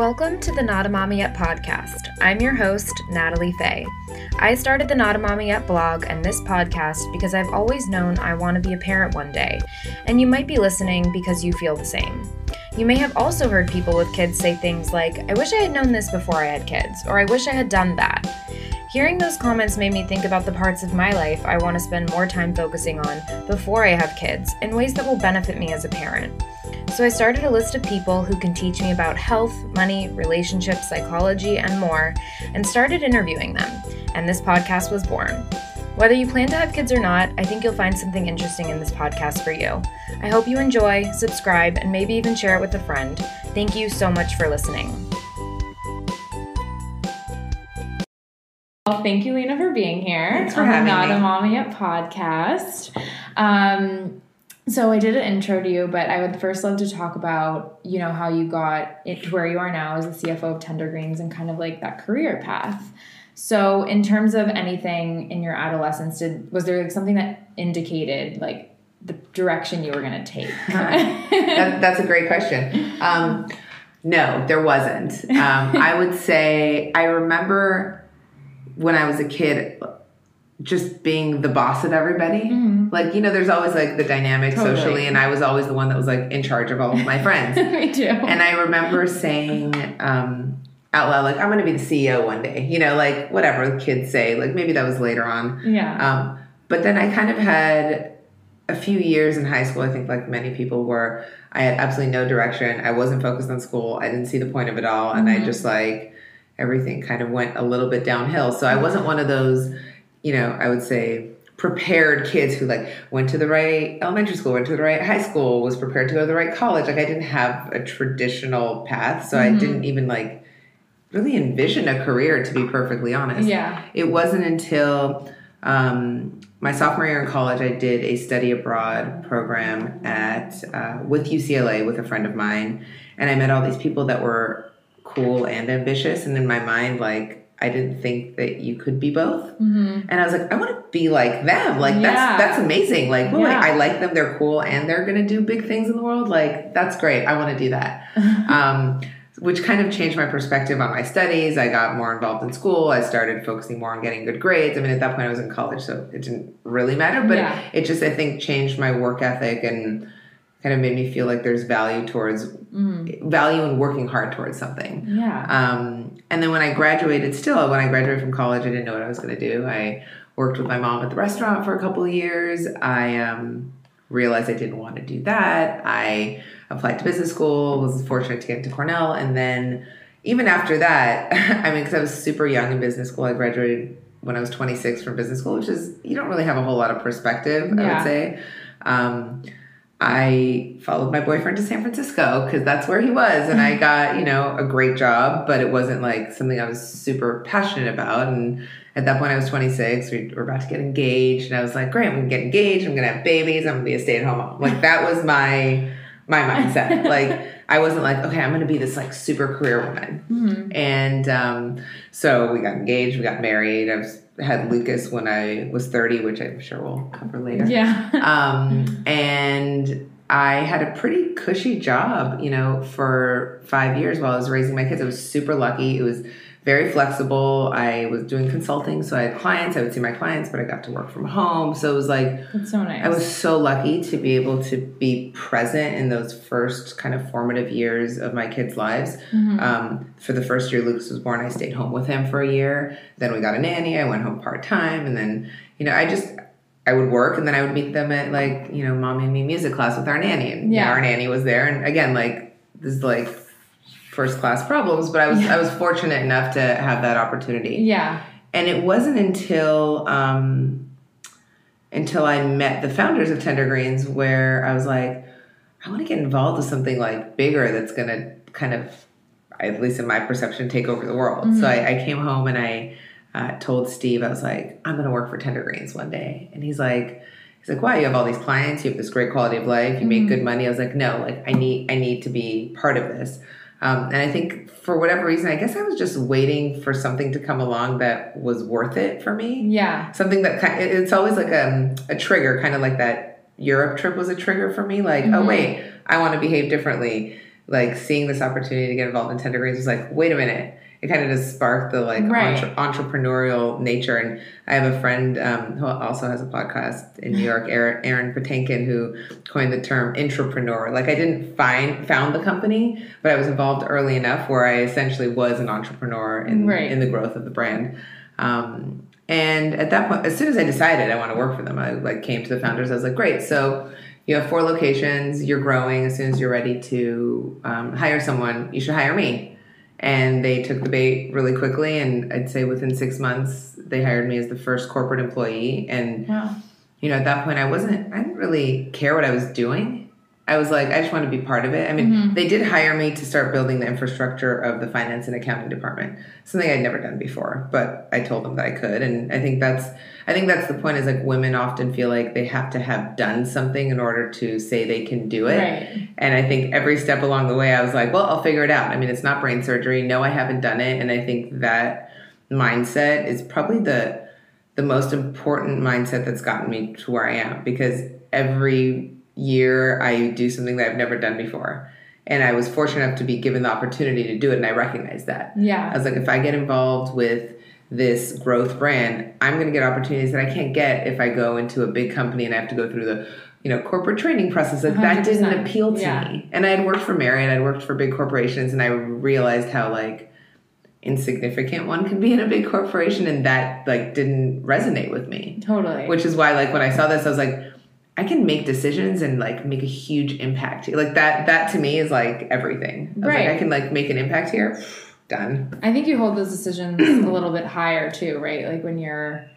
Welcome to the Not a Mommy Yet podcast. I'm your host, Natalie Fay. I started the Not a Mommy Yet blog and this podcast because I've always known I want to be a parent one day, and you might be listening because you feel the same. You may have also heard people with kids say things like, I wish I had known this before I had kids, or I wish I had done that. Hearing those comments made me think about the parts of my life I want to spend more time focusing on before I have kids in ways that will benefit me as a parent. So I started a list of people who can teach me about health, money, relationships, psychology, and more, and started interviewing them. And this podcast was born. Whether you plan to have kids or not, I think you'll find something interesting in this podcast for you. I hope you enjoy, subscribe, and maybe even share it with a friend. Thank you so much for listening. Well, thank you, Lena, for being here Thanks for on having the Not me. a Mommy Yet podcast. Um, so I did an intro to you, but I would first love to talk about, you know, how you got it to where you are now as the CFO of Tender Greens and kind of like that career path. So in terms of anything in your adolescence, did was there like something that indicated like the direction you were going to take? that, that's a great question. Um, no, there wasn't. Um, I would say I remember when I was a kid just being the boss of everybody. Like, you know, there's always like the dynamic Totally. socially, and I was always the one that was like in charge of all of my friends. Me too. and I remember saying um, out loud, like, I'm going to be the CEO one day, you know, like whatever the kids say. Like, maybe that was later on. yeah. Um, but then I kind of had a few years in high school, I think, like many people, were, I had absolutely no direction. I wasn't focused on school. I didn't see the point of it all. And I Mhm. just like everything kind of went a little bit downhill. So I wasn't one of those, you know, I would say prepared kids who like went to the right elementary school, went to the right high school, was prepared to go to the right college. Like I didn't have a traditional path. So I Mhm. didn't even like really envision a career, to be perfectly honest yeah. it wasn't until um, my sophomore year in college I did a study abroad program at uh, with UCLA with a friend of mine, and I met all these people that were cool and ambitious. And in my mind, like I didn't think that you could be both. hmm And I was like, I want to be like them. Like Yeah. that's that's amazing. Like, well, Yeah. I like them. They're cool, and they're gonna do big things in the world. Like that's great. I want to do that um, which kind of changed my perspective on my studies. I got more involved in school. I started focusing more on getting good grades. I mean, at that point, I was in college, so it didn't really matter. But Yeah. it just, I think, changed my work ethic and kind of made me feel like there's value towards Mm. value in working hard towards something. Yeah. Um, and then when I graduated, still when I graduated from college, I didn't know what I was going to do. I worked with my mom at the restaurant for a couple of years. I um, realized I didn't want to do that. I applied to business school, was fortunate to get into Cornell, and then even after that, I mean, because I was super young in business school, I graduated when I was 26 from business school, which is you don't really have a whole lot of perspective, I would say. Um, I followed my boyfriend to San Francisco because that's where he was, and I got you know a great job, but it wasn't like something I was super passionate about. And at that point, I was 26. We were about to get engaged, and I was like, "Great, I'm gonna get engaged. I'm gonna have babies. I'm gonna be a stay at home mom." Like that was my my mindset. like I wasn't like, "Okay, I'm gonna be this like super career woman." Mhm. And um, so we got engaged, we got married. I was, had Lucas when I was 30, which I'm sure we'll cover later Yeah. um, and I had a pretty cushy job, you know, for five years while I was raising my kids. I was super lucky. It was very flexible. I was doing consulting, so I had clients. I would see my clients, but I got to work from home. So it was like That's so nice. I was so lucky to be able to be present in those first kind of formative years of my kids' lives. Mhm. Um, for the first year Lucas was born, I stayed home with him for a year. Then we got a nanny. I went home part time, and then you know I just I would work, and then I would meet them at like you know mommy and me music class with our nanny, and yeah, Yeah. our nanny was there. And again, like this is like first class problems, but I was Yeah. I was fortunate enough to have that opportunity. yeah. And it wasn't until um, until I met the founders of Tender Greens where I was like, I want to get involved with something like bigger that's going to kind of, at least in my perception, take over the world. So I, I came home and I uh, told Steve, I was like, I'm going to work for Tender Greens one day. And he's like, he's like, why? You have all these clients. You have this great quality of life. You make Mhm. good money. I was like, no, like I need, I need to be part of this. Um, and I think for whatever reason, I guess I was just waiting for something to come along that was worth it for me. Yeah. Something that kind it's always like a, a trigger, kind of like that Europe trip was a trigger for me. Like, oh Mhm. wait, I want to behave differently. like seeing this opportunity to get involved in tender greens was like, wait a minute. It kind of just sparked the like Right. entre- entrepreneurial nature. And I have a friend um, who also has a podcast in New York, Aaron, Aaron Patinkin, who coined the term entrepreneur. Like I didn't find found the company, but I was involved early enough where I essentially was an entrepreneur in Right. in the growth of the brand. Um, and at that point, as soon as I decided I want to work for them, I like came to the founders. I was like, great. So you have four locations. You're growing. As soon as you're ready to um, hire someone, you should hire me. And they took the bait really quickly. And I'd say within six months, they hired me as the first corporate employee. And Wow. you know, at that point, I wasn't. I didn't really care what I was doing. I was like, I just want to be part of it. I mean, Mhm. they did hire me to start building the infrastructure of the finance and accounting department, something I'd never done before. But I told them that I could, and I think that's, I think that's the point. Is like women often feel like they have to have done something in order to say they can do it. Right. And I think every step along the way, I was like, well, I'll figure it out. I mean, it's not brain surgery. No, I haven't done it. And I think that mindset is probably the the most important mindset that's gotten me to where I am because every year I do something that I've never done before. And I was fortunate enough to be given the opportunity to do it, and I recognize that. Yeah. I was like, if I get involved with this growth brand, I'm going to get opportunities that I can't get if I go into a big company and I have to go through the, you know, corporate training process. Like that didn't appeal to Yeah. me. And I had worked for Marriott, I'd worked for big corporations, and I realized how like insignificant one can be in a big corporation, and that like didn't resonate with me. Totally. Which is why, like, when I saw this, I was like, I can make decisions and like make a huge impact. Like that, that to me is like everything. I Right. like, I can like make an impact here. Done. I think you hold those decisions a little bit higher too, right? Like when you're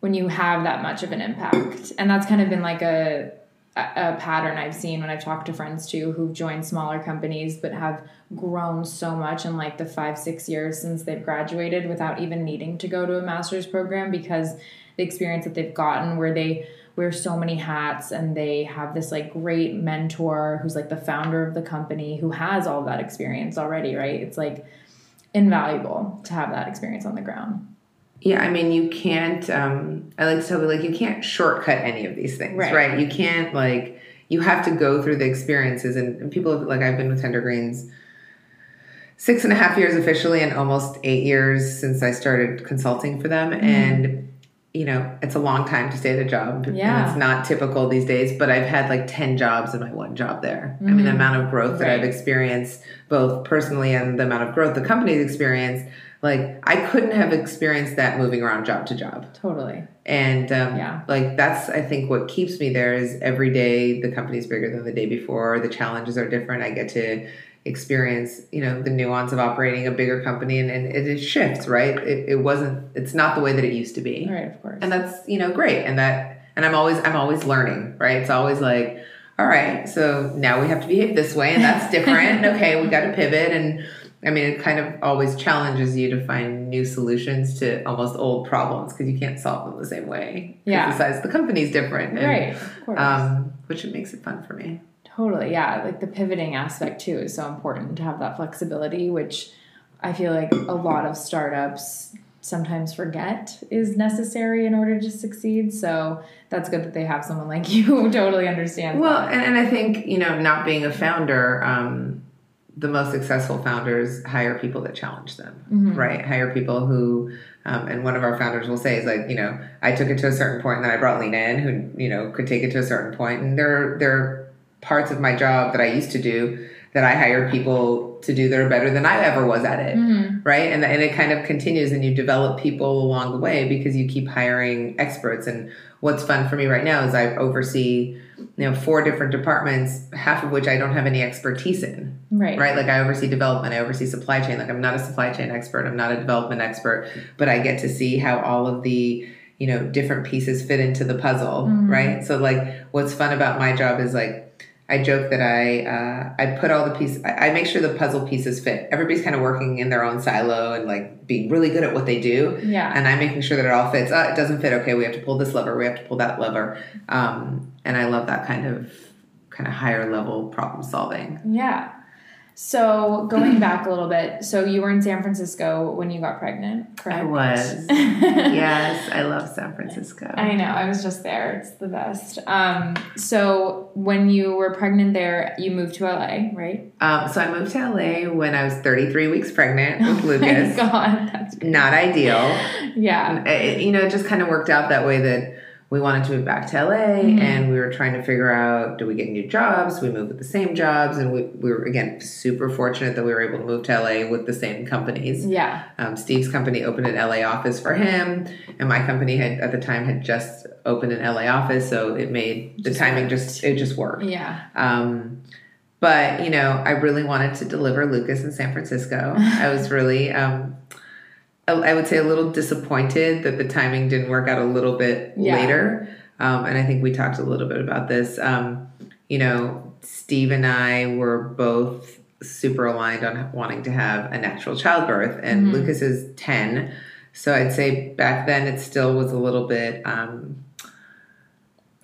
when you have that much of an impact. And that's kind of been like a a pattern I've seen when I've talked to friends too who've joined smaller companies but have grown so much in like the 5 6 years since they've graduated without even needing to go to a master's program because the experience that they've gotten where they wear so many hats and they have this like great mentor who's like the founder of the company who has all that experience already, right? It's like invaluable to have that experience on the ground. Yeah, I mean, you can't. Um, I like to tell people like you can't shortcut any of these things, Right. right? You can't like you have to go through the experiences, and, and people like I've been with Tender Greens six and a half years officially, and almost eight years since I started consulting for them, and you know it's a long time to stay at a job, Yeah. it's not typical these days. But I've had like ten jobs in my one job there. I mean, the Mhm. amount of growth that I've experienced, both personally and the amount of growth the company's experienced. Like I couldn't have experienced that moving around job to job. Totally. And um, Yeah. like that's I think what keeps me there is every day the company's bigger than the day before. The challenges are different. I get to experience you know the nuance of operating a bigger company and, and it, it shifts right. It, it wasn't. It's not the way that it used to be, Right, of course. and that's you know great. And that and I'm always I'm always learning. Right. It's always like all right, so now we have to behave this way, and that's different. okay, we got to pivot and. I mean, it kind of always challenges you to find new solutions to almost old problems because you can't solve them the same way. Yeah. Of the company's different. and, right, of course. Um, which it makes it fun for me. Totally, yeah. Like the pivoting aspect too is so important to have that flexibility, which I feel like a lot of startups sometimes forget is necessary in order to succeed. So that's good that they have someone like you who totally understands. Well, that. and, and I think, you know, not being a founder, um, the most successful founders hire people that challenge them, Mhm. right? Hire people who, um, and one of our founders will say is like, you know, I took it to a certain point and then I brought Lena in who, you know, could take it to a certain and they're, there are parts of my job that I used to do that I hired people to do that are better than I ever was at it. Mhm. right? And, and it kind of continues, and you develop people along the way because you keep hiring experts. And what's fun for me right now is I oversee, you know, four different departments, half of which I don't have any expertise in, right. right? Like I oversee development, I oversee supply chain. Like I'm not a supply chain expert, I'm not a development expert, but I get to see how all of the you know different pieces fit into the puzzle, Mhm. right? So like, what's fun about my job is like. I joke that I uh, I put all the pieces. I, I make sure the puzzle pieces fit. Everybody's kind of working in their own silo and like being really good at what they do, Yeah. and I'm making sure that it all fits. Oh, it doesn't fit. Okay, we have to pull this lever. We have to pull that lever. Um, and I love that kind of kind of higher level problem solving. Yeah. So going back a little bit, so you were in San Francisco when you got pregnant, correct? I was. yes, I love San Francisco. I know. I was just there. It's the best. Um, so when you were pregnant there, you moved to LA, right? Um, so I moved to LA when I was 33 weeks pregnant with Lucas. Oh my God, that's great. Not ideal. Yeah. It, you know, it just kind of worked out that way that we wanted to move back to LA Mhm. and we were trying to figure out do we get new jobs? We moved with the same jobs. And we, we were, again, super fortunate that we were able to move to LA with the same companies. Yeah. Um, Steve's company opened an LA office for him, and my company had at the time had just opened an LA office, so it made the Just timing worked. just it just worked. Yeah. Um, but you know, I really wanted to deliver Lucas in San Francisco. I was really, um, I I would say, a little disappointed that the timing didn't work out a little bit Yeah. later. Um, and I think we talked a little bit about this. Um, you know, Steve and I were both super aligned on wanting to have a natural childbirth, and Mhm. Lucas is ten. So I'd say back then it still was a little bit. Um,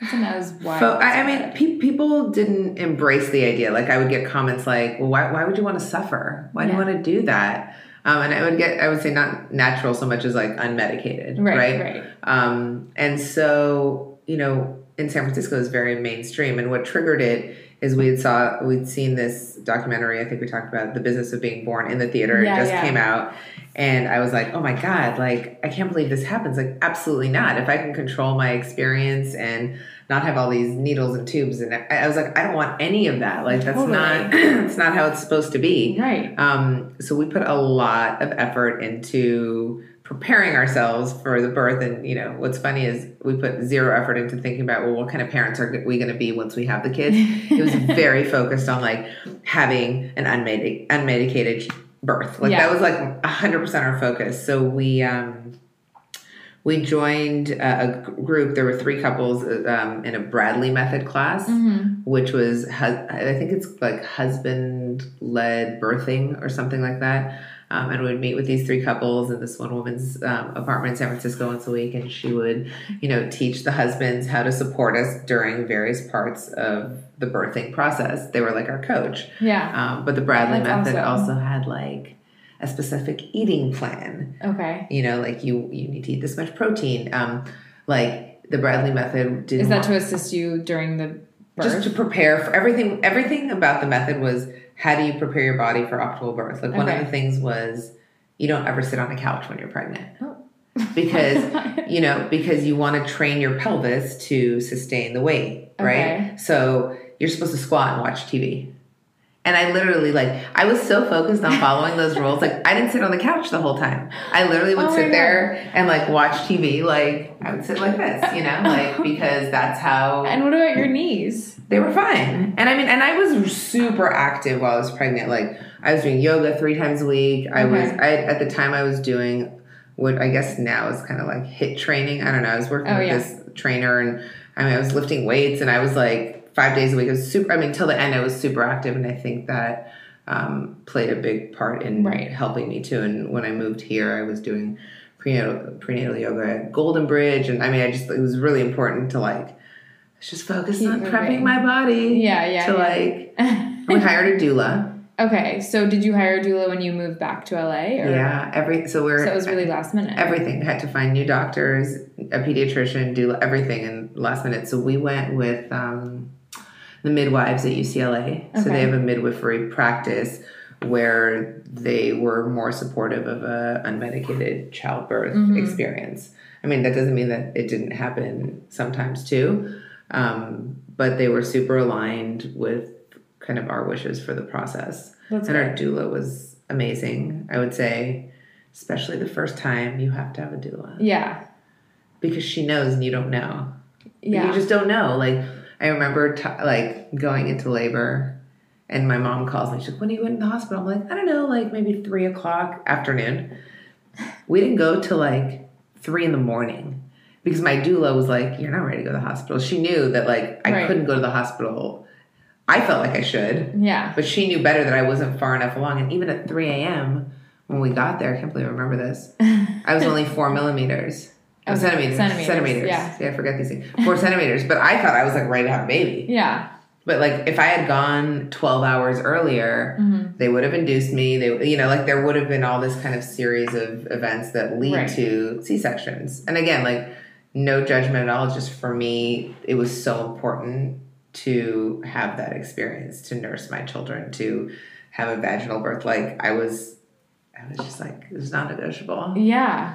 Wasn't as wild. Fo- I, I mean, pe- people didn't embrace the idea. Like, I would get comments like, "Well, why, why would you want to suffer? Why do you want to do that?" Um, and I would get, I would say, not natural so much as like unmedicated, right. right? Right. Um, and so, you know, in San Francisco is very mainstream. And what triggered it is we had saw we'd seen this documentary. I think we talked about the business of being born in the theater. Yeah, it just yeah. came out, and I was like, oh my god, like I can't believe this happens. Like absolutely not. If I can control my experience and not have all these needles and tubes, and I, I was like, I don't want any of that. Like that's Totally. not it's not how it's supposed to be. Right. Um, so we put a lot of effort into preparing ourselves for the birth. And you know, what's funny is we put zero effort into thinking about well, what kind of parents are we going to be once we have the kids. It was very focused on like having an unmedic- unmedicated birth. Like Yeah. that was like hundred percent our focus. So we. Um, we joined a, a group. There were three couples um, in a Bradley method class hmm which was I think it's like husband led birthing or something like that. Um, and we'd meet with these three couples in this one woman's um, apartment in San Francisco once a week, and she would, you know, teach the husbands how to support us during various parts of the birthing process. They were like our coach. Yeah. Um, but the Bradley That's method awesome. also had like a specific eating plan Okay. you know like you you need to eat this much protein um like the bradley method didn't Is that to assist you during the birth? just to prepare for everything everything about the method was how do you prepare your body for optimal birth like one of the things was you don't ever sit on a couch when you're pregnant Oh. because you know because you want to train your pelvis to sustain the weight right Okay. so you're supposed to squat and watch tv and I literally like I was so focused on following those rules. Like I didn't sit on the couch the whole time. I literally would Oh sit God. there and like watch TV. Like I would sit like this, you know, like because that's how and what about your knees? they were fine. And I mean, and I was super active while I was pregnant. Like I was doing yoga three times a week. I was I at the time I was doing what I guess now is kind of like HIIT training. I don't know. I was working Oh, with yeah. this trainer and I mean I was lifting weights and I was like five days a week. I was super I mean till the end I was super active and I think that um, played a big part in Right. helping me too. And when I moved here I was doing prenatal prenatal yoga at Golden Bridge and I mean I just it was really important to like just focus Keep on moving. prepping my body Yeah, yeah. to yeah. like we hired a doula. okay, so did you hire a doula when you moved back to LA? Or? Yeah, every so we're So it was really last minute. everything. Had to find new doctors, a pediatrician, doula, everything in last minute. So we went with um, the midwives at UCLA. So they have a midwifery practice where they were more supportive of a unmedicated childbirth Mhm. experience. I mean, that doesn't mean that it didn't happen sometimes too, um, but they were super aligned with kind of our wishes for the process. That's And our great. doula was amazing. I would say, especially the first time, you have to have a doula Yeah. because she knows and you don't know. Yeah. You just don't know. Like I remember, t- like going into labor, and my mom calls me. She's like, "When are you went in the hospital?" I'm like, "I don't know, like maybe three o'clock afternoon." We didn't go till like three in the morning because my doula was like, "You're not ready to go to the hospital." She knew that like I Right. couldn't go to the hospital. I felt like I should. yeah. But she knew better that I wasn't far enough along. And even at 3 a.m., when we got there, I can't believe I remember this. I was only four millimeters. Oh, Okay, centimeters. centimeters, Centimeters. yeah. I forget these things. Four centimeters. But I thought I was like ready to have a baby. Yeah. But like if I had gone 12 hours earlier, Mhm. they would have induced me. They, you know, like there would have been all this kind of series of events that lead Right. to C sections. And again, like no judgment at all. Just for me, it was so important to have that experience, to nurse my children, to have a vaginal birth. Like I was, I was just like it was non-negotiable. Yeah.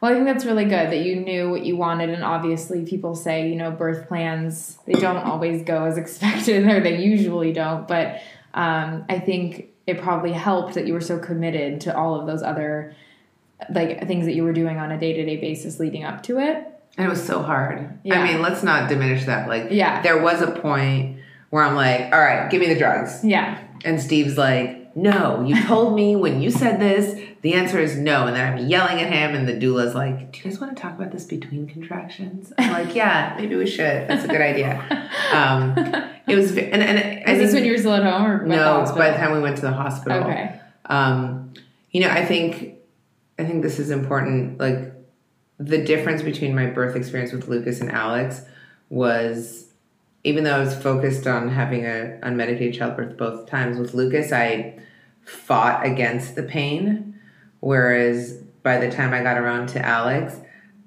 Well, I think that's really good that you knew what you wanted. And obviously, people say, you know, birth plans, they don't always go as expected, or they usually don't. But um, I think it probably helped that you were so committed to all of those other like things that you were doing on a day-to-day basis leading up to it And it was so hard. Yeah. I mean, let's not diminish that. Like, Yeah. there was a point where I'm like, all right, give me the drugs. yeah And Steve's like, no, you told me when you said this, the answer is no. And then I'm yelling at him, and the doula's like, do you guys want to talk about this between contractions? I'm like, yeah, maybe we should. That's a good idea. Um, it was, and, and I is this when you were still at home or no, hospital? by the time we went to the hospital. okay Um, you know, I think I think this is important. Like the difference between my birth experience with Lucas and Alex was even though I was focused on having a unmedicated childbirth both times with Lucas, I fought against the pain. Whereas by the time I got around to Alex,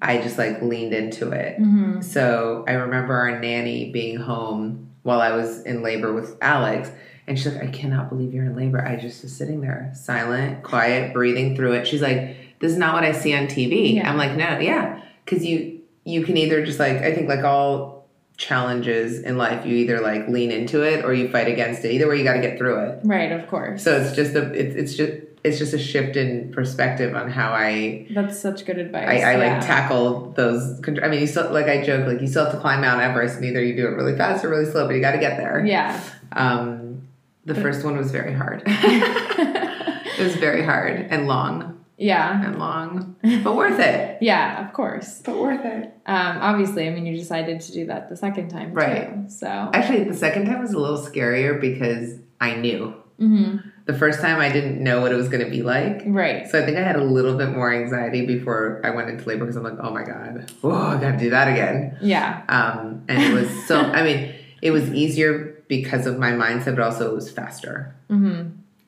I just like leaned into it. hmm So I remember our nanny being home while I was in labor with Alex. And she's like, I cannot believe you're in labor. I just was sitting there, silent, quiet, breathing through it. She's like, This is not what I see on TV. Yeah. I'm like, No, yeah. Because you you can either just like I think like all challenges in life, you either like lean into it or you fight against it. Either way you gotta get through it. right of course So it's just a it's it's just it's just a shift in perspective on how I that's such good advice I, I yeah. like tackle those. I mean, you still like I joke like you still have to climb Mount Everest, and either you do it really fast or really slow, but you got to get there. yeah Um, the first one was very hard. it was very hard and long yeah and long, but worth it. yeah of course But worth it. um obviously i mean you decided to do that the second time Right. too so Actually, the second time was a little scarier because I knew. hmm The first time I didn't know what it was going to be like. right So I think I had a little bit more anxiety before I went into labor because I'm like, oh my god, oh, I got to do that again. yeah Um, and it was so, I mean, it was easier because of my mindset, but also it was faster. hmm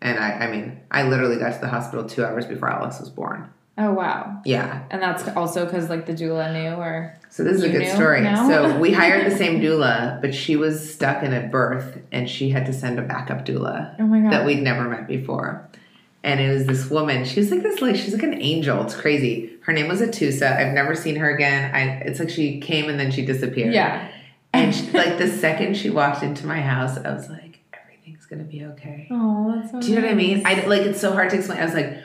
And I, I mean, I literally got to the hospital two hours before Alex was born. oh wow Yeah. and that's also because like the doula knew or So this is a good story. No? So we hired the same doula, but she was stuck in a birth and she had to send a backup doula oh my god that we'd never met before. And it was this woman. She was like this, like she's like an angel. It's crazy. Her name was Atusa. I've never seen her again. I. It's like she came and then she disappeared. yeah And she, like the second she walked into my house, I was like, everything's gonna be okay. oh that's so Do you know what I mean? I like it's so hard to explain. I was like,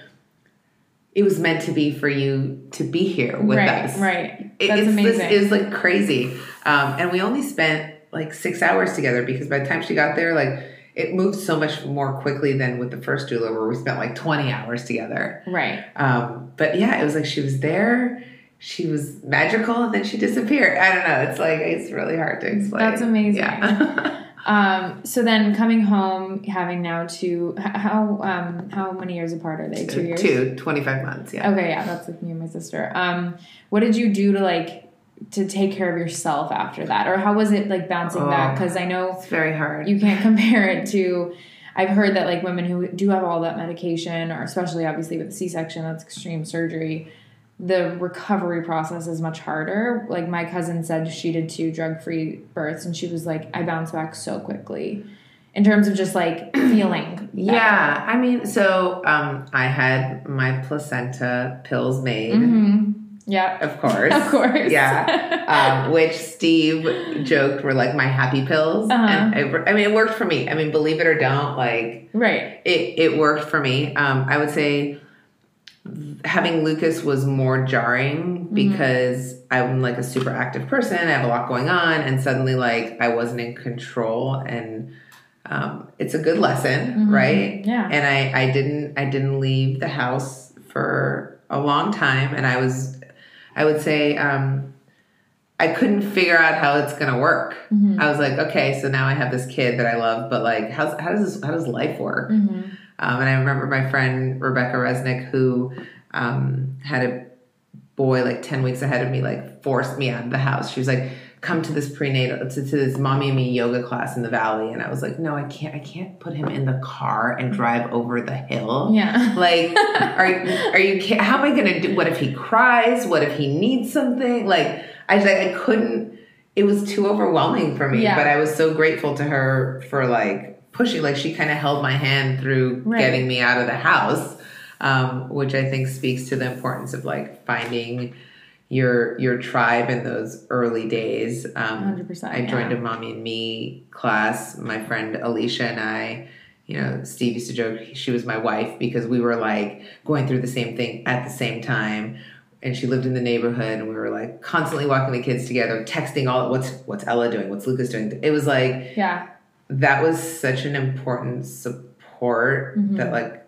it was meant to be for you to be here with right us. right It, that's it's amazing This, it was like crazy, um, and we only spent like six hours together because by the time she got there, like it moved so much more quickly than with the first doula, where we spent like twenty hours together. right Um, but yeah, it was like she was there. She was magical, and then she disappeared. I don't know. It's like it's really hard to explain. That's amazing. Yeah. Um, so then coming home, having now two, how um, how many years apart are they? Two years. Two, 25 months. Yeah. Okay, yeah, that's like me and my sister. Um, what did you do to like to take care of yourself after that, or how was it like bouncing back? Oh. Because I know It's very hard. you can't compare it to. I've heard that like women who do have all that medication, or especially obviously with C section, that's extreme surgery. The recovery process is much harder. Like my cousin said, she did two drug free births, and she was like, I bounced back so quickly, in terms of just like feeling. better. Yeah, I mean, so um, I had my placenta pills made, Mhm. Yeah. of course, Of course. yeah, um, which Steve joked were like my happy pills, Uh-huh. and it, I mean, it worked for me. I mean, believe it or don't, like right. it, it worked for me. Um, I would say having Lucas was more jarring because I'm like a super active person. I have a lot going on, and suddenly like I wasn't in control, and um, it's a good lesson, Mhm. right? Yeah. And I I didn't I didn't leave the house for a long time, and I was I would say um, I couldn't figure out how it's gonna work. Mhm. I was like, okay, so now I have this kid that I love, but like, how's how does this how does life work? Um, and I remember my friend Rebecca Resnick, who um, had a boy like 10 weeks ahead of me, like forced me out of the house. She was like, come to this prenatal to, to this mommy and me yoga class in the valley and i was like no i can't i can't put him in the car and drive over the hill Yeah. like are you are you how am i gonna do what if he cries what if he needs something like i like i couldn't it was too overwhelming for me Yeah. but i was so grateful to her for like pushing like she kind of held my hand through Right. getting me out of the house um, which i think speaks to the importance of like finding your your tribe in those early days um, 100%, i joined yeah. a mommy and me class my friend alicia and i you know steve used to joke she was my wife because we were like going through the same thing at the same time and she lived in the neighborhood and we were like constantly walking the kids together texting all what's what's ella doing what's lucas doing it was like Yeah. That was such an important support Mhm. that like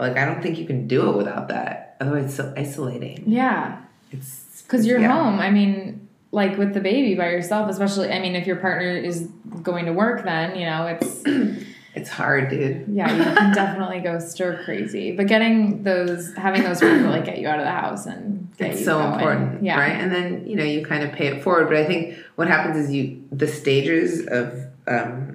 like i don't think you can do it without that otherwise it's so isolating Yeah. it's Because you're yeah. home. I mean, like with the baby by yourself, especially. I mean, if your partner is going to work, then you know it's it's hard dude yeah, you can definitely go stir crazy. But getting those, having those people like get you out of the house and it's so going. important Yeah. right and then you know you kind of pay it forward but i think what happens is you the stages of um,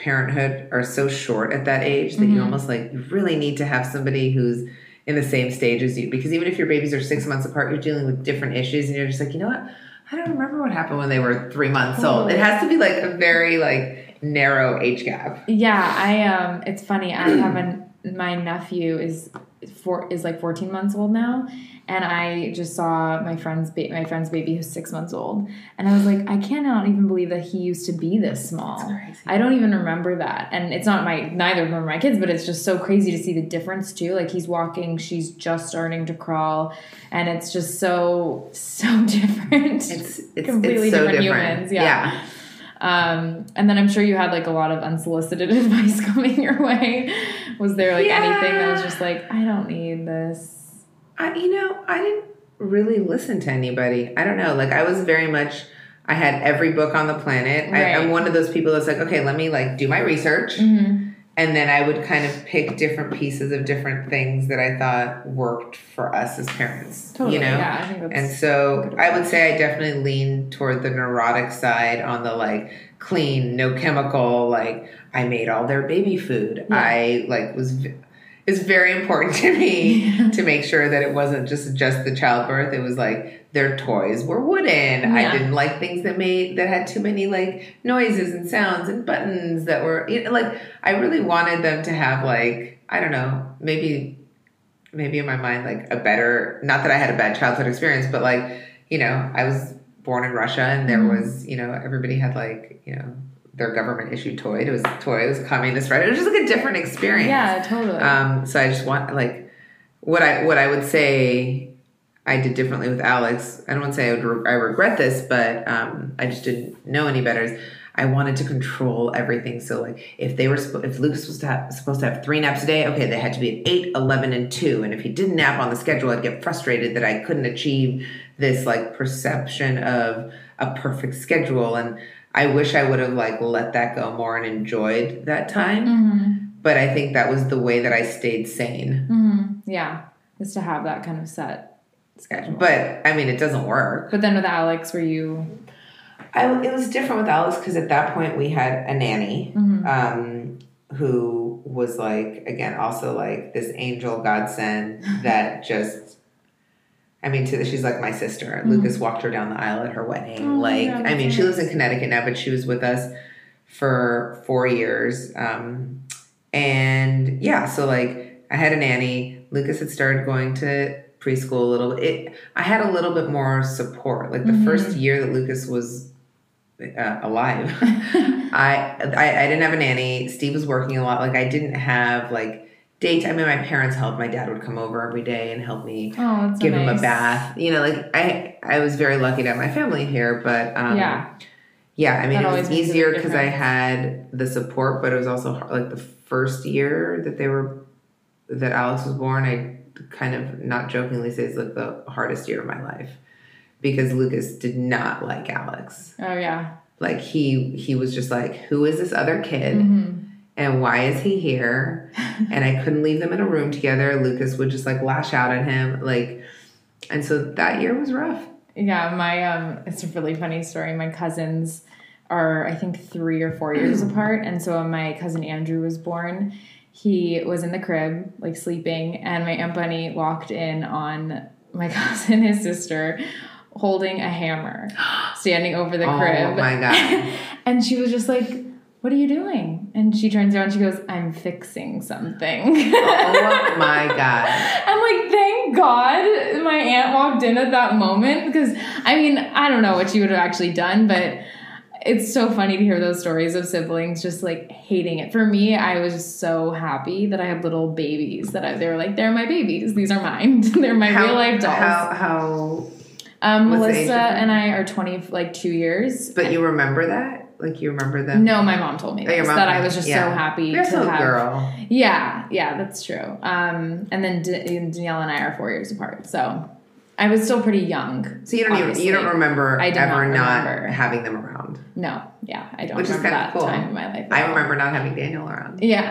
parenthood are so short at that age that you Mhm. almost like you really need to have somebody who's in the same stage as you because even if your babies are six months apart you're dealing with different issues and you're just like you know what i don't remember what happened when they were three months old it has to be like a very like narrow age gap Yeah, I um it's funny. I have an my nephew is four is like 14 months old now and I just saw my friend's my friend's baby who's 6 months old and I was like I cannot even believe that he used to be this small. I don't even remember that. And it's not my neither of them are my kids, but it's just so crazy to see the difference too. Like he's walking, she's just starting to crawl and it's just so so different. it's it's, Completely it's so different different humans, yeah. Um, and then I'm sure you had like a lot of unsolicited advice coming your way. Was there like anything that was just like, I don't need this? I, you know, I didn't really listen to anybody. I don't know. Like I was very much. I had every book on the planet. I, Right. I'm one of those people that's like, okay, let me like do my research, Mm-hmm. And then I would kind of pick different pieces of different things that I thought worked for us as parents. Totally. You know. Yeah, I think that's. And so I would say I definitely lean toward the neurotic side on the like clean, no chemical, like I made all their baby food. Yeah. I like was it's very important to me to make sure that it wasn't just just the childbirth. It was like their toys were wooden. I didn't like things that made that had too many like noises and sounds and buttons that were you know, like I really wanted them to have like I don't know, maybe maybe in my mind like a better not that I had a bad childhood experience, but like, you know, I was born in Russia and there Mhm. was, you know, everybody had like, you know, their government issued toy. It was toy, it was communist, right? It was just like a different experience. yeah, totally. Um, so I just want like what I what I would say I did differently with Alex. I don't want to say I would I regret this, but um, I just didn't know any better. I wanted to control everything. So like if they were if Lucas was to have, supposed to have three naps a day, okay, they had to be at 8, 11 and 2. And if he didn't nap on the schedule, I'd get frustrated that I couldn't achieve this like perception of a perfect schedule and I wish I would have like let that go more and enjoyed that time mm-hmm. but I think that was the way that I stayed sane. Mm-hmm. Yeah, is to have that kind of set schedule. But I mean, it doesn't work. but then with Alex, were you? I, it was different with Alice because at that point we had a nanny Mhm. um, who was like, again, also like this angel godsend that just. I mean, to the, she's like my sister. Mhm. Lucas walked her down the aisle at her wedding. Oh like, God, I mean, she lives in. Connecticut now, but she was with us for four years. Um, and yeah, so like I had a nanny. Lucas had started going to preschool a little bit. It, I had a little bit more support. Like the Mhm. first year that Lucas was uh, alive, I, I I didn't have a nanny. Steve was working a lot. Like I didn't have like date. I mean, my parents helped. My dad would come over every day and help me Oh, give him a bath. You know, like I I was very lucky to have my family here, but um, Yeah. yeah. I mean, That it was makes a big easier because I had the support, but it was also hard, like the first year that they were that Alex was born. I kind of not jokingly say it's like the hardest year of my life because Lucas did not like Alex. Oh yeah. Like he he was just like, who is this other kid? Mhm. and why is he here? and I couldn't leave them in a room together. Lucas would just like lash out at him, like, and so that year was rough. Yeah, my um it's a really funny story. My cousins are I think 3 or 4 years apart and so when my cousin Andrew was born, he was in the crib like sleeping and my aunt Bunny walked in on my cousin his sister holding a hammer standing over the Oh crib. Oh my God. and she was just like what are you doing? And she turns around she goes, I'm fixing something. oh my god. I'm like, thank God my aunt walked in at that moment because I mean, I don't know what she would have actually done, but it's so funny to hear those stories of siblings just like hating it. For me, I was just so happy that I had little babies that I, they were like, they're my babies. These are mine. they're my real life dolls. How how um, what's the age Melissa and I are 20, like two years. but you remember that? Like you remember them? No, my mom told me Oh, this, that I was just Yeah. so happy You're to have. girl. Yeah, yeah, that's true. Um, and then D- Danielle and I are four years apart, so I was still pretty young. So you don't even you don't remember I ever not not, having them around. No, yeah, I don't Which is remember kinda that cool. time in my life. I remember not having Daniel around. Yeah.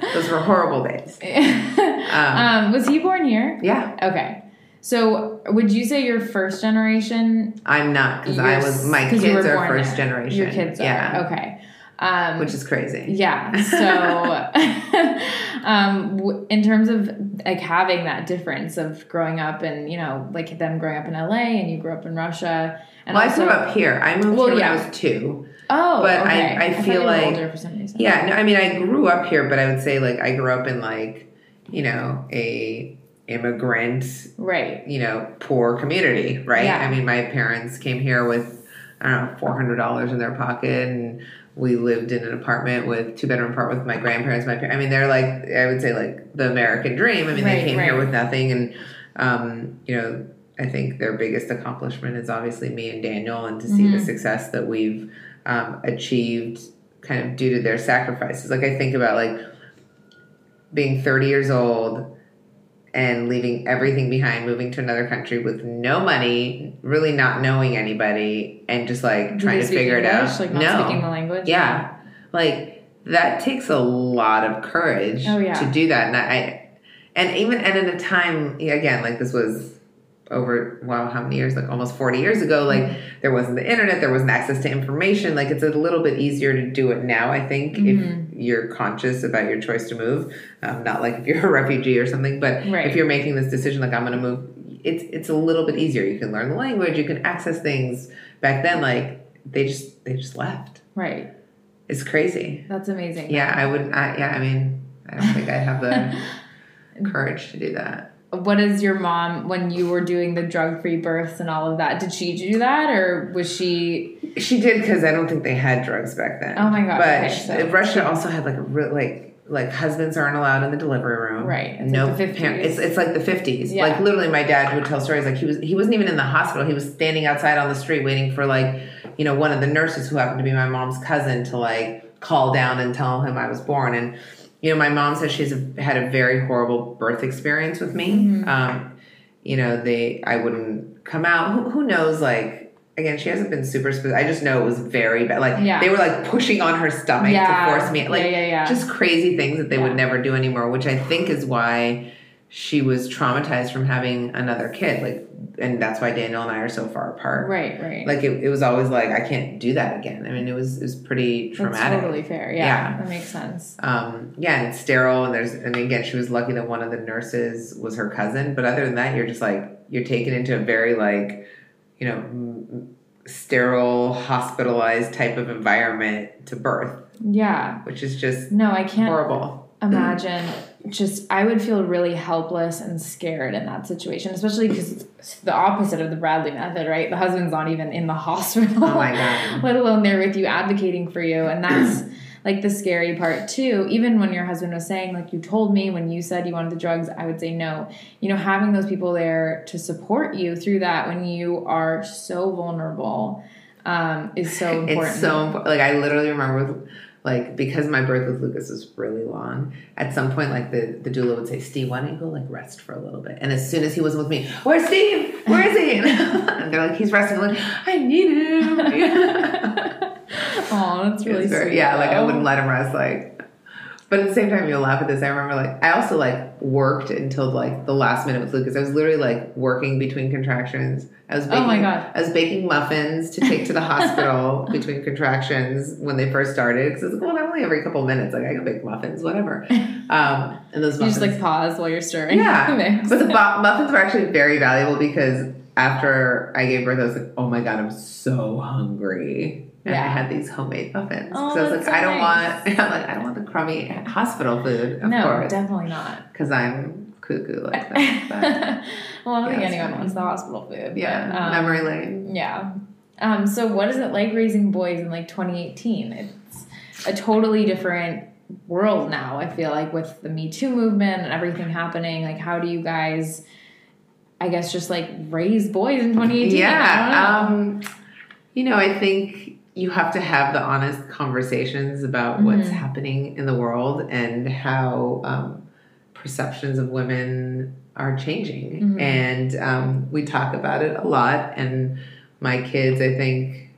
Those were horrible days. um, was he born here? Yeah, Okay. So, would you say you're first generation? I'm not because I was my s- 'cause you kids are first there. generation. Your kids are yeah, okay. Um, which is crazy. Yeah. So, um, w- in terms of like having that difference of growing up and you know, like them growing up in LA and you grew up in Russia, and well, also, I grew up here. I moved Well, here yeah. when I was two. Oh, but I- okay. I feel like- older for some reason. Yeah, no, I mean, I grew up here, but I would say like I grew up in like you know a immigrant Right. you know poor community, right? Yeah. I mean, my parents came here with I don't know four hundred dollars in their pocket and. We lived in an apartment with two bedroom apartment with my grandparents. My parents. I mean, they're like I would say like the American dream. I mean, Right, they came here with nothing, and um, you know, I think their biggest accomplishment is obviously me and Daniel, and to see the Mhm. success that we've um, achieved, kind of due to their sacrifices. Like I think about like being 30 years old and leaving everything behind, moving to another country with no money, really not knowing anybody, and just like trying to figure it out. Like not no, speaking the language. yeah, like that takes a lot of courage Oh, yeah. to do that, and I, and even and at a time again, like this was over wow how many years like almost 40 years ago like Mm-hmm. there wasn't the internet there wasn't access to information like it's a little bit easier to do it now i think Mhm. if you're conscious about your choice to move um, not like if you're a refugee or something but Right. if you're making this decision like i'm going to move it's it's a little bit easier you can learn the language you can access things back then like they just they just left Right. it's crazy That's amazing. yeah i wouldn't I, yeah i mean i don't think i have the courage to do that What is your mom when you were doing the drug free births and all of that? Did she do that or was she? She did because I don't think they had drugs back then. Oh my God, But okay, so- Russia also had like a real like like husbands aren't allowed in the delivery room. Right, it's no like the 50s. parent. It's it's like the fifties. Yeah. Like literally, my dad would tell stories like he was he wasn't even in the hospital. He was standing outside on the street waiting for like you know one of the nurses who happened to be my mom's cousin to like call down and tell him I was born and. You know, my mom says she's a, had a very horrible birth experience with me. Mm-hmm. Um, you know, they I wouldn't come out. Who, who knows? Like again, she hasn't been super specific. I just know it was very bad. Like Yeah. they were like pushing on her stomach Yeah. to force me. Like yeah, just crazy things that they would never do anymore. Which I think is why she was traumatized from having another kid. Like, and that's why Daniel and I are so far apart. right, right. Like it, it was always like I can't do that again. I mean, it was it was pretty That's traumatic. totally fair. Yeah, Yeah. that makes sense. Um, yeah, and it's sterile, and there's, and again, she was lucky that one of the nurses was her cousin. But other than that, you're just like you're taken into a very like, you know, m- sterile, hospitalized type of environment to birth, Yeah. which is just No, I can't horrible. imagine. Just, I would feel really helpless and scared in that situation, especially because it's the opposite of the Bradley method, right? The husband's not even in the hospital. Oh my god. let alone there with you advocating for you and that's like the scary part too even when your husband was saying like you told me when you said you wanted the drugs i would say no you know having those people there to support you through that when you are so vulnerable um, is so important It's so important. Like I literally remember, like because my birth with Lucas was really long. At some point, like the the doula would say, "Steve, why don't you go like rest for a little bit?" And as soon as he wasn't with me, where's Steve? Where is he? and they're like, "He's resting." I'm like, I need him. oh that's really very- sweet yeah, like I wouldn't let him rest. Like But at the same time, you'll laugh at this. I remember, like, I also like worked until like the last minute with Lucas. I was literally like working between contractions. I was baking, Oh my God. I was baking muffins to take to the hospital between contractions when they first started. Because it's like, well, only every couple minutes. Like I can bake muffins, whatever. Um, and those muffins, You just like pause while you're stirring. yeah. But the muffins were actually very valuable because after I gave birth, I was like, oh my God, I'm so hungry. And I had these homemade muffins. Oh, so I was like, so I don't nice. want, I'm like, I don't want the crummy hospital food, of no, course, definitely not. because I'm cuckoo like that. But, well, I don't think Yeah, it's anyone fine. wants the hospital food. yeah, but, um, memory lane. Yeah. Um, so what is it like raising boys in like 2018? It's a totally different world now. I feel like with the Me Too movement and everything happening. Like, how do you guys, I guess, just like raise boys in 2018? Yeah, know. um, you know, I think you have to have the honest conversations about what's Mhm. happening in the world and how um, perceptions of women are changing. Mhm. And um, we talk about it a lot. And my kids, I think,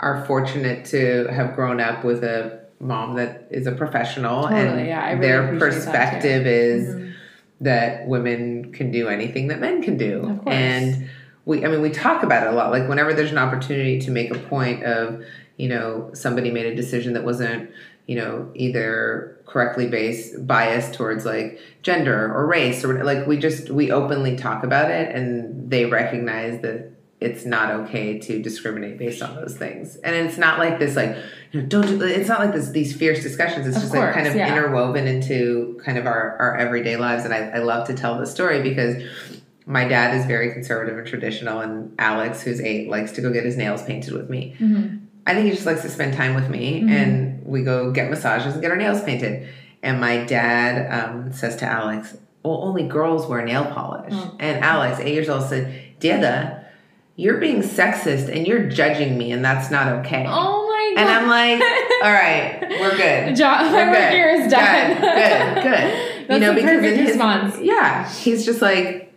are fortunate to have grown up with a mom that is a professional Totally, and yeah, really their appreciate that, perspective is Mhm. that women can do anything that men can do. Of course. And we I mean we talk about it a lot. Like whenever there's an opportunity to make a point of, you know, somebody made a decision that wasn't, you know, either correctly based biased towards like gender or race or like we just we openly talk about it and they recognize that it's not okay to discriminate based on those things. And it's not like this like you know, don't do, it's not like this these fierce discussions. It's Of just like kind of yeah. interwoven into kind of our, our everyday lives. And I, I love to tell the story because my dad is very conservative and traditional and Alex, who's eight, likes to go get his nails painted with me. Mhm. I think he just likes to spend time with me Mhm. and we go get massages and get our nails painted. And my dad um, says to Alex, Well, only girls wear nail polish. Oh. And Alex, eight years old, said, Dada, you're being sexist and you're judging me, and that's not okay. Oh my god. and I'm like, All right, we're good. Job, my We're work good. here is done. Good, good, good. That's the perfect in his- response. Yeah, he's just like,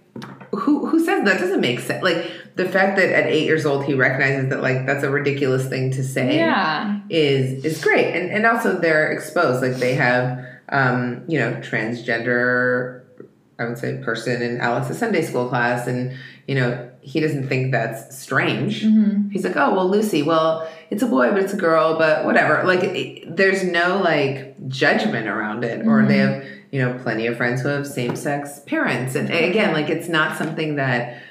who who says that doesn't make sense? Like the fact that at eight years old he recognizes that like that's a ridiculous thing to say Yeah. is is great, and and also they're exposed. Like they have, um, you know, transgender. I would say person in Alex's Sunday school class, and you know he doesn't think that's strange. Mhm. He's like, oh well, Lucy. Well, it's a boy, but it's a girl, but whatever. Like, it, there's no like judgment around it, or Mhm. they have you know plenty of friends who have same sex parents, and again, like it's not something that.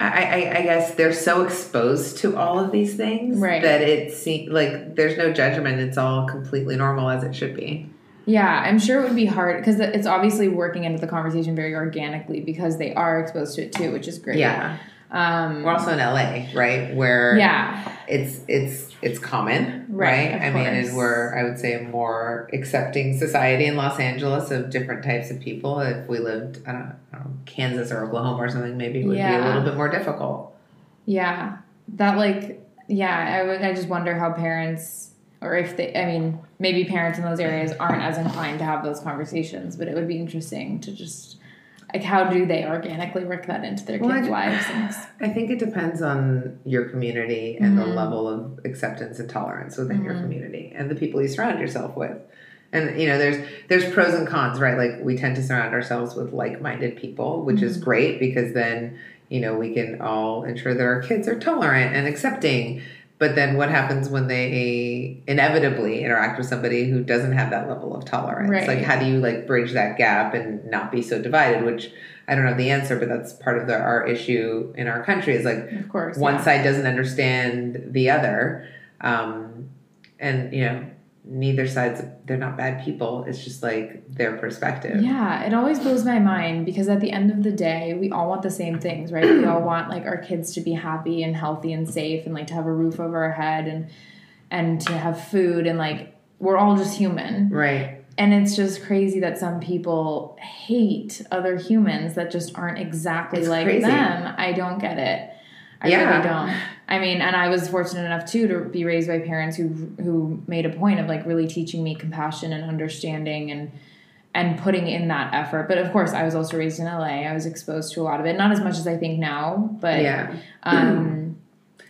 I, I, I guess they're so exposed to all of these things Right. that it seems like there's no judgment. It's all completely normal as it should be. Yeah, I'm sure it would be hard because it's obviously working into the conversation very organically because they are exposed to it too, which is great. Yeah, Um, we're also in LA, right? Where yeah. it's it's it's common, Right, right? I mean, and we're I would say a more accepting society in Los Angeles of different types of people. If we lived, I don't, I don't know, Kansas or Oklahoma or something, maybe it would be a little bit more difficult. Yeah. That like yeah, I would I just wonder how parents or if they I mean, maybe parents in those areas aren't as inclined to have those conversations, but it would be interesting to just like how do they organically work that into their Well, kids' I- lives and I think it depends on your community and the Mhm. level of acceptance and tolerance within your Mhm. community and the people you surround yourself with. And you know, there's there's pros and cons, right? Like we tend to surround ourselves with like-minded people, which is Mhm. great because then you know we can all ensure that our kids are tolerant and accepting. But then what happens when they inevitably interact with somebody who doesn't have that level of tolerance? Right. Like how do you like bridge that gap and not be so divided? Which I don't know the answer, but that's part of the our issue in our country is like of course. one yeah. side doesn't understand the other um, and you know neither side's they're not bad people it's just like their perspective Yeah, it always blows my mind because at the end of the day, we all want the same things, right? we all want like our kids to be happy and healthy and safe and like to have a roof over our head and and to have food and like we're all just human. right And it's just crazy that some people hate other humans that just aren't exactly It's like crazy. them. I don't get it. I Yeah. really don't. I mean, and I was fortunate enough too to be raised by parents who who made a point of like really teaching me compassion and understanding and and putting in that effort. But of course, I was also raised in LA. I was exposed to a lot of it, not as much as I think now, but yeah um,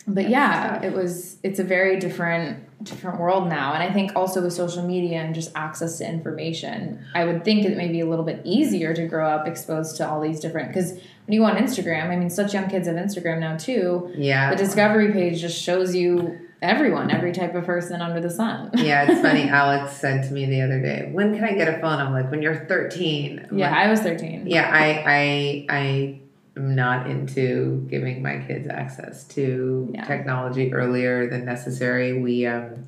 but yeah, it was. It's a very different different world now. And I think also with social media and just access to information, I would think it may be a little bit easier to grow up exposed to all these different because when you go on Instagram, I mean, such young kids have Instagram now too. Yeah. The discovery page just shows you everyone, every type of person under the sun. yeah, it's funny. Alex said to me the other day, "When can I get a phone?" I'm like, "When you're 13." I'm yeah, like, I was 13. yeah. I I I am not into giving my kids access to Yeah. technology earlier than necessary. We um,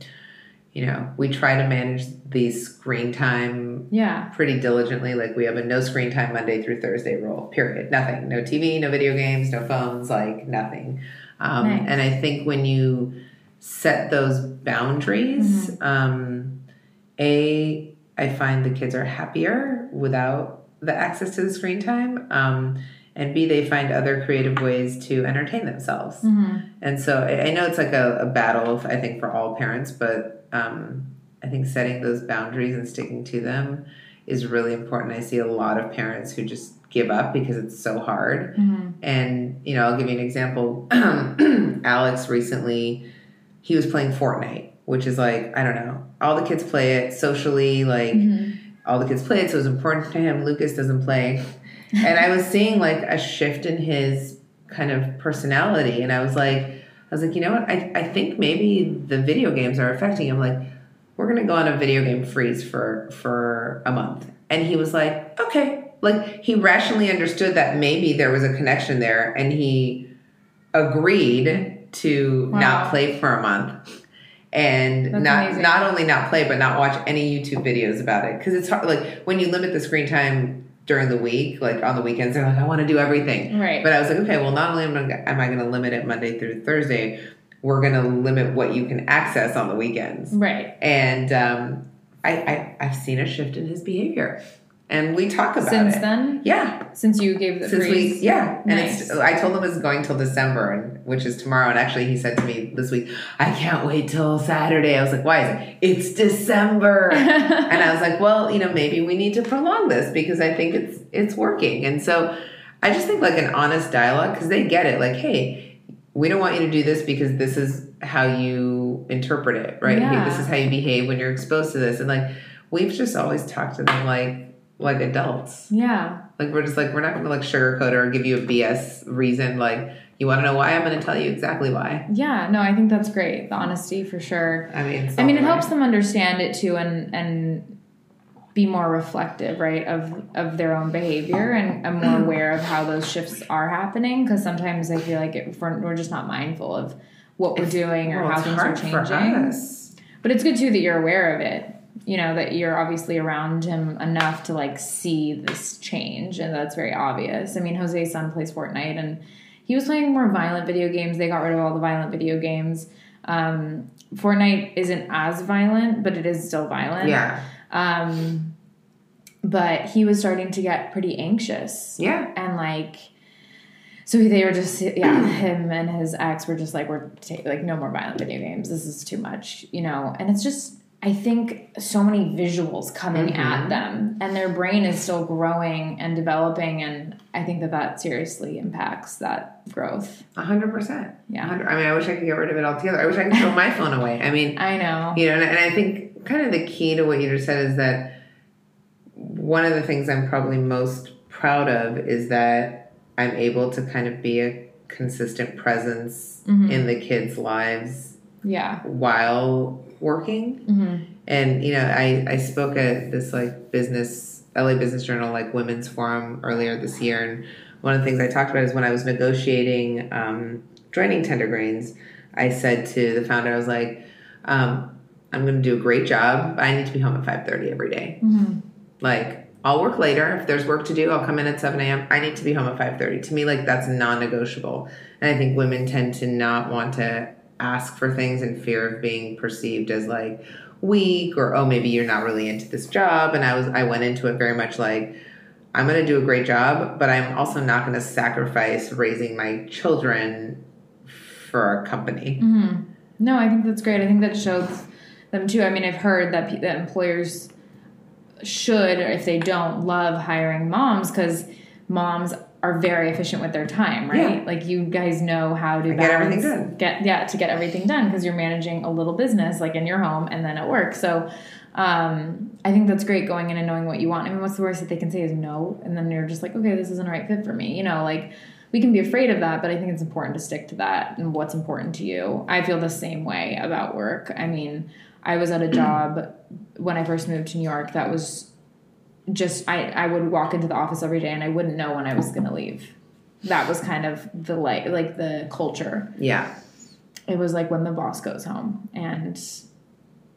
you know, we try to manage the screen time Yeah. pretty diligently. Like we have a no screen time Monday through Thursday rule. Period. Nothing. No TV. No video games. No phones. Like nothing. Um, Nice. And I think when you set those boundaries, um, a I find the kids are happier without the access to the screen time. Um, and B, they find other creative ways to entertain themselves. hmm And so I I know it's like a, a battle, I think, for all parents, but um, I think setting those boundaries and sticking to them is really important. I see a lot of parents who just give up because it's so hard. hmm And, you know, I'll give you an example. Alex recently, he was playing Fortnite, which is like, I don't know, all the kids play it socially, like, hmm all the kids play it, so it's important to him. Lucas doesn't play. And I was seeing like a shift in his kind of personality. And I was like, I was like, you know what? I, I think maybe the video games are affecting him. Like, we're gonna go on a video game freeze for for a month. And he was like, okay. Like he rationally understood that maybe there was a connection there and he agreed to Wow. not play for a month. And That's not amazing. not only not play, but not watch any YouTube videos about it because it's hard. Like when you limit the screen time during the week, like on the weekends, they're like, I want to do everything. Right. But I was like, okay, well, not only am I, going to limit it Monday through Thursday, we're going to limit what you can access on the weekends. right. And um, I, I I've seen a shift in his behavior, and we talk about Since it. then, yeah, since you gave the since freeze. we yeah, and it's I told him it's going till December, and which is tomorrow. And actually, he said to me this week, I can't wait till Saturday. I was like, why? Is it? It's December. and I was like, well, you know, maybe we need to prolong this because I think it's it's working. And so I just think like an honest dialogue because they get it. Like, hey, we don't want you to do this because this is how you interpret it, right? Hey, this is how you behave when you're exposed to this. And like we've just always talked to them like like adults. yeah. Like we're just like we're not gonna like sugarcoat or give you a BS reason. Like you want to know why? I'm gonna tell you exactly why. Yeah. No, I think that's great. The honesty for sure. I mean, I mean, it right. helps them understand it too, and and be more reflective, right, of of their own behavior, and, and more aware of how those shifts are happening. Because sometimes I feel like it, we're, we're just not mindful of what we're doing or Well, how things are changing. But it's good too that you're aware of it. You know that you're obviously around him enough to like see this change, and that's very obvious. I mean, Jose's son plays Fortnite, and he was playing more violent video games. They got rid of all the violent video games. Um, Fortnite isn't as violent, but it is still violent. Yeah, Um, but he was starting to get pretty anxious yeah. and like so they were just yeah him and his ex were just like we're ta- like no more violent video games this is too much you know and it's just i think so many visuals coming Mhm. at them and their brain is still growing and developing and i think that that seriously impacts that growth A hundred percent. Yeah. A hundred- I mean, I wish I could get rid of it altogether. I wish I could throw my phone away. I mean, i know you know, and, and I think kind of the key to what you just said is that one of the things I'm probably most proud of is that I'm able to kind of be a consistent presence Mhm. in the kids' lives yeah while working. hmm And you know, I I spoke at this like business LA Business Journal like women's forum earlier this year, and one of the things I talked about is when I was negotiating um, joining Tender Greens, I said to the founder, I was like, um, I'm going to do a great job. but I need to be home at five thirty every day. hmm Like I'll work later if there's work to do. I'll come in at seven a.m. I need to be home at five thirty. To me, like that's non-negotiable. And I think women tend to not want to ask for things in fear of being perceived as like weak or oh maybe you're not really into this job. And I was I went into it very much like I'm going to do a great job, but I'm also not going to sacrifice raising my children for a company. hmm No, I think that's great. I think that shows them too. I mean, I've heard that, that employers should, or if they don't, love hiring moms because moms are very efficient with their time, right? Yeah. Like you guys know how to Get everything done. Get yeah, to get everything done because you're managing a little business like in your home and then at work. So um, I think that's great going in and knowing what you want. I mean, what's the worst that they can say is no, and then you're just like, okay, this isn't a right fit for me. You know, like we can be afraid of that, but I think it's important to stick to that and what's important to you. I feel the same way about work. I mean, I was at a job when I first moved to New York that was just I, I would walk into the office every day and I wouldn't know when I was gonna leave. That was kind of the like like the culture. Yeah. It was like when the boss goes home and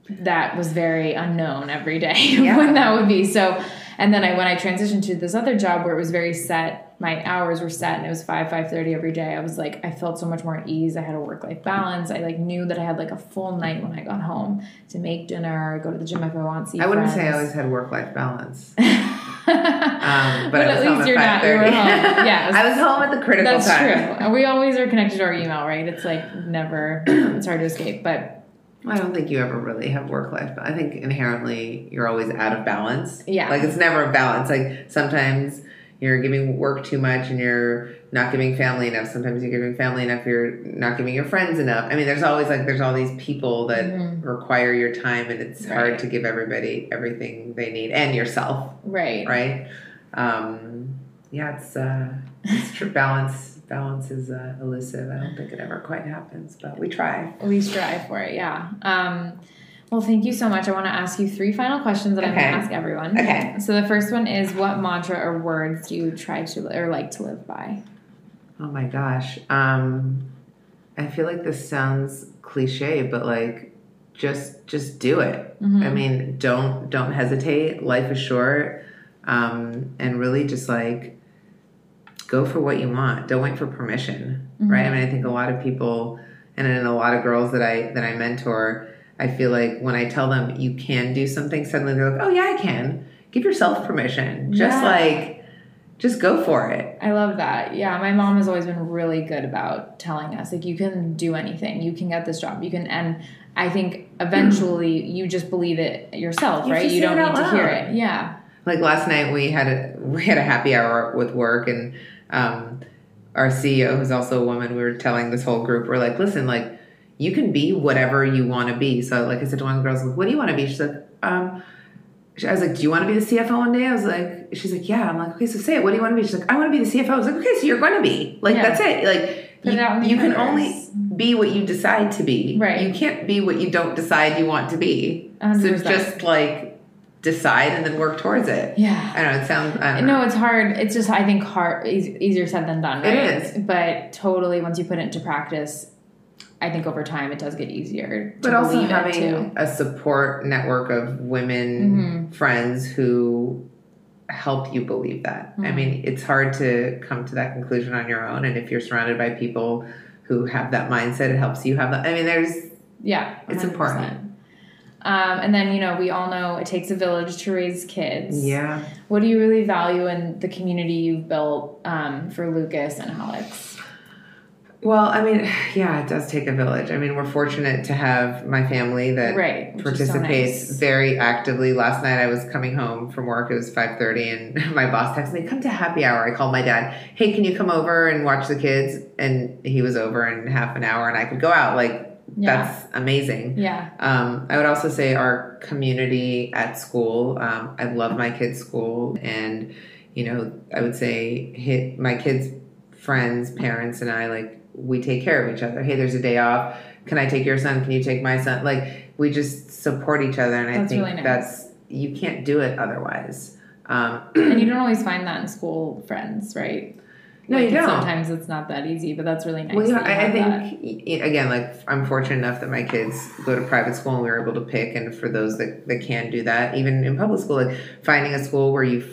that was very unknown every day Yeah. when that would be. So and then I when I transitioned to this other job where it was very set, my hours were set and it was five, five thirty every day. I was like I felt so much more at ease. I had a work life balance. I like knew that I had like a full night when I got home to make dinner, go to the gym if I want, see I wouldn't say I always had work life balance. um, but was at least you're not. You were 5:30. home. Yeah, I was home at the critical that's time. That's true. We always are connected to our email, right? It's like never. it's hard to escape, but I don't think you ever really have work life. But I think inherently you're always out of balance. Yeah. Like it's never a balance. Like sometimes you're giving work too much and you're not giving family enough. Sometimes you're giving family enough, you're not giving your friends enough. I mean, there's always like there's all these people that Mhm. require your time and it's Right. hard to give everybody everything they need and yourself, right. right? Um yeah, it's uh it's true balance balance is uh, elusive. I don't think it ever quite happens, but we try. We strive for it. Yeah. Um, well, thank you so much. I want to ask you three final questions that I'm going to ask everyone. Okay. So the first one is, what mantra or words do you try to or like to live by? Oh my gosh. Um I feel like this sounds cliche, but like just just do it. Mhm. I mean, don't don't hesitate. Life is short. Um and really just like go for what you want. Don't wait for permission. Right? I mean, I think a lot of people and then a lot of girls that I that I mentor, I feel like when I tell them you can do something, suddenly they're like, "Oh yeah, I can." Give yourself permission. Just Yeah. like just go for it. I love that. Yeah, my mom has always been really good about telling us like you can do anything. You can get this job. You can and I think eventually you just believe it yourself, You right? You don't need to hear it. Yeah. like last night we had a we had a happy hour with work and um our CEO who's also a woman we were telling this whole group we're like listen like you can be whatever you want to be so like I said to one of the girls like, what do you want to be she's like um I was like, "Do you want to be the CFO one day?" I was like, "She's like, yeah." I'm like, "Okay, so say it. What do you want to be?" She's like, "I want to be the CFO." I was like, "Okay, so you're going to be like Yeah. that's it. Like Put you, it out in the you can only be what you decide to be. Right. You can't be what you don't decide you want to be. So 100%. just like decide and then work towards it. Yeah. I don't know. It sounds. I don't know. No, it's hard. It's just I think hard eas- easier said than done, It right? is. But totally once you put it into practice, I think over time it does get easier to but also having a support network of women Mm-hmm. friends who help you believe that. I Mhm. mean, it's hard to come to that conclusion on your own, and if you're surrounded by people who have that mindset, it helps you have that. I mean, there's Yeah. It's 100%. important. Um, and then, you know, we all know it takes a village to raise kids. yeah. What do you really value in the community you've built um, for Lucas and Alex? Well, I mean, yeah, it does take a village. I mean, we're fortunate to have my family that Right. is so participates nice. very actively. Last night I was coming home from work. It was 5:30 and my boss texted me, "Come to happy hour." I called my dad, "Hey, can you come over and watch the kids?" And he was over in half an hour and I could go out. Like Yeah. that's amazing. Yeah. Um, I would also say our community at school. Um, I love my kids' school, and you know, I would say hit my kids' friends, parents, and I like we take care of each other. Hey, there's a day off. Can I take your son? Can you take my son? Like we just support each other, and I That's think really nice. that's you can't do it otherwise. Um, And you don't always find that in school friends, right? No, Like, you don't. Sometimes it's not that easy, but that's really nice. Well, yeah, I, I have that. think again, like I'm fortunate enough that my kids go to private school and we were able to pick. And for those that, that can do that, even in public school, like finding a school where you,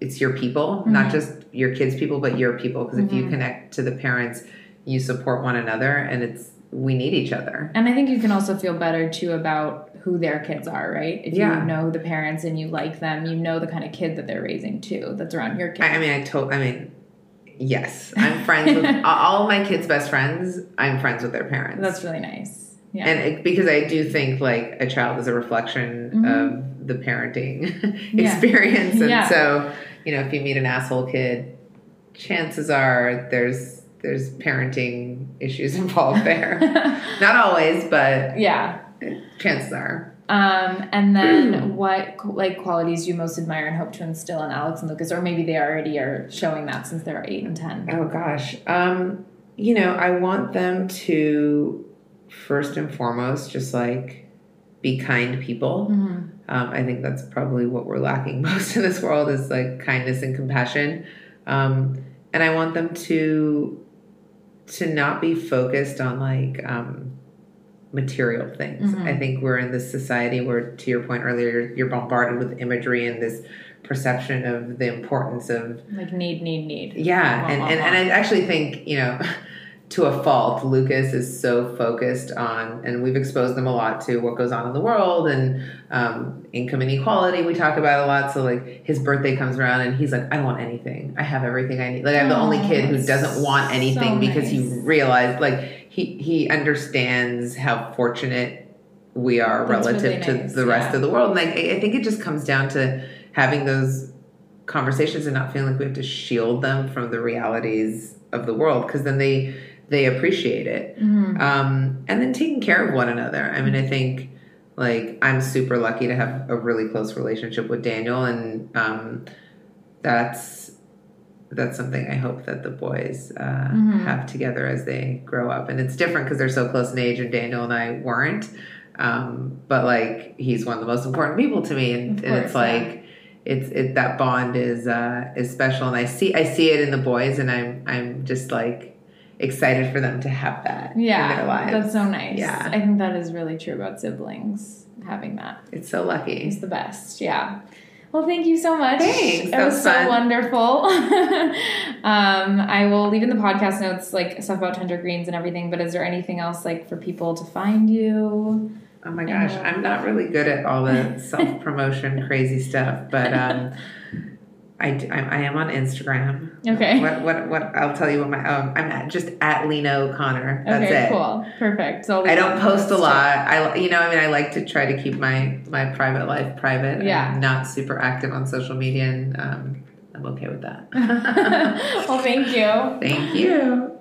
it's your people, not Mhm. just your kids' people, but your people. Because if you Mhm. connect to the parents, you support one another, and it's we need each other. And I think you can also feel better too about who their kids are, right? If Yeah. you know the parents and you like them, you know the kind of kid that they're raising too, that's around your kid. I, I mean, I told. I mean, yes, I'm friends with all my kids' best friends. I'm friends with their parents. that's really nice. Yeah. and it, because I do think like a child is a reflection Mhm. of the parenting Yeah. experience, and Yeah. so you know if you meet an asshole kid, chances are there's there's parenting issues involved there. Not always, but yeah. chances are. Um, and then what like qualities you most admire and hope to instill in Alex and Lucas, or maybe they already are showing that since they're eight and ten. Oh gosh. Um, you know, I want them to first and foremost just like be kind people. Mhm. Um, I think that's probably what we're lacking most in this world is like kindness and compassion. Um, and I want them to to not be focused on like um, material things. Mhm. I think we're in this society where, to your point earlier, you're, you're bombarded with imagery and this perception of the importance of Like need, need, need. yeah, and, and, and I actually think, you know, to a fault, Lucas is so focused on, and we've exposed them a lot to what goes on in the world and um, income inequality. We talk about a lot. So, like, his birthday comes around and he's like, I don't want anything. I have everything I need. Like, I'm the only kid who doesn't want anything so because he realized, like, he, he understands how fortunate we are That's relative really to nice, the rest yeah. of the world. And like, I I think it just comes down to having those conversations and not feeling like we have to shield them from the realities of the world because then they they appreciate it. Mhm. um, and then taking care of one another. I mean i think like i'm super lucky to have a really close relationship with daniel and um, that's that's something i hope that the boys uh, Mhm. have together as they grow up. And it's different because they're so close in age and daniel and i weren't. Um, but like he's one of the most important people to me. And, Of and it's course, yeah. like it's it that bond is uh is special. And i see i see it in the boys and i'm i'm just like excited for them to have that in their Yeah, lives that's so nice. Yeah. I think that is really true about siblings having that. it's so lucky It's the best. Yeah. Well, thank you so much. Thanks. It That was, was so wonderful. um, I will leave in the podcast notes like stuff about tender greens and everything. But is there anything else like for people to find you? oh my gosh i'm not really good at all the self-promotion crazy stuff but um I, I- I am on Instagram. Okay. What what what? I'll tell you what my um, I'm at just at Lena O'Connor. That's okay. it. Cool. Perfect. So I don't post a lot. I you know I mean I like to try to keep my my private life private. Yeah. I'm not super active on social media, and um, I'm okay with that. well, thank you. Thank you.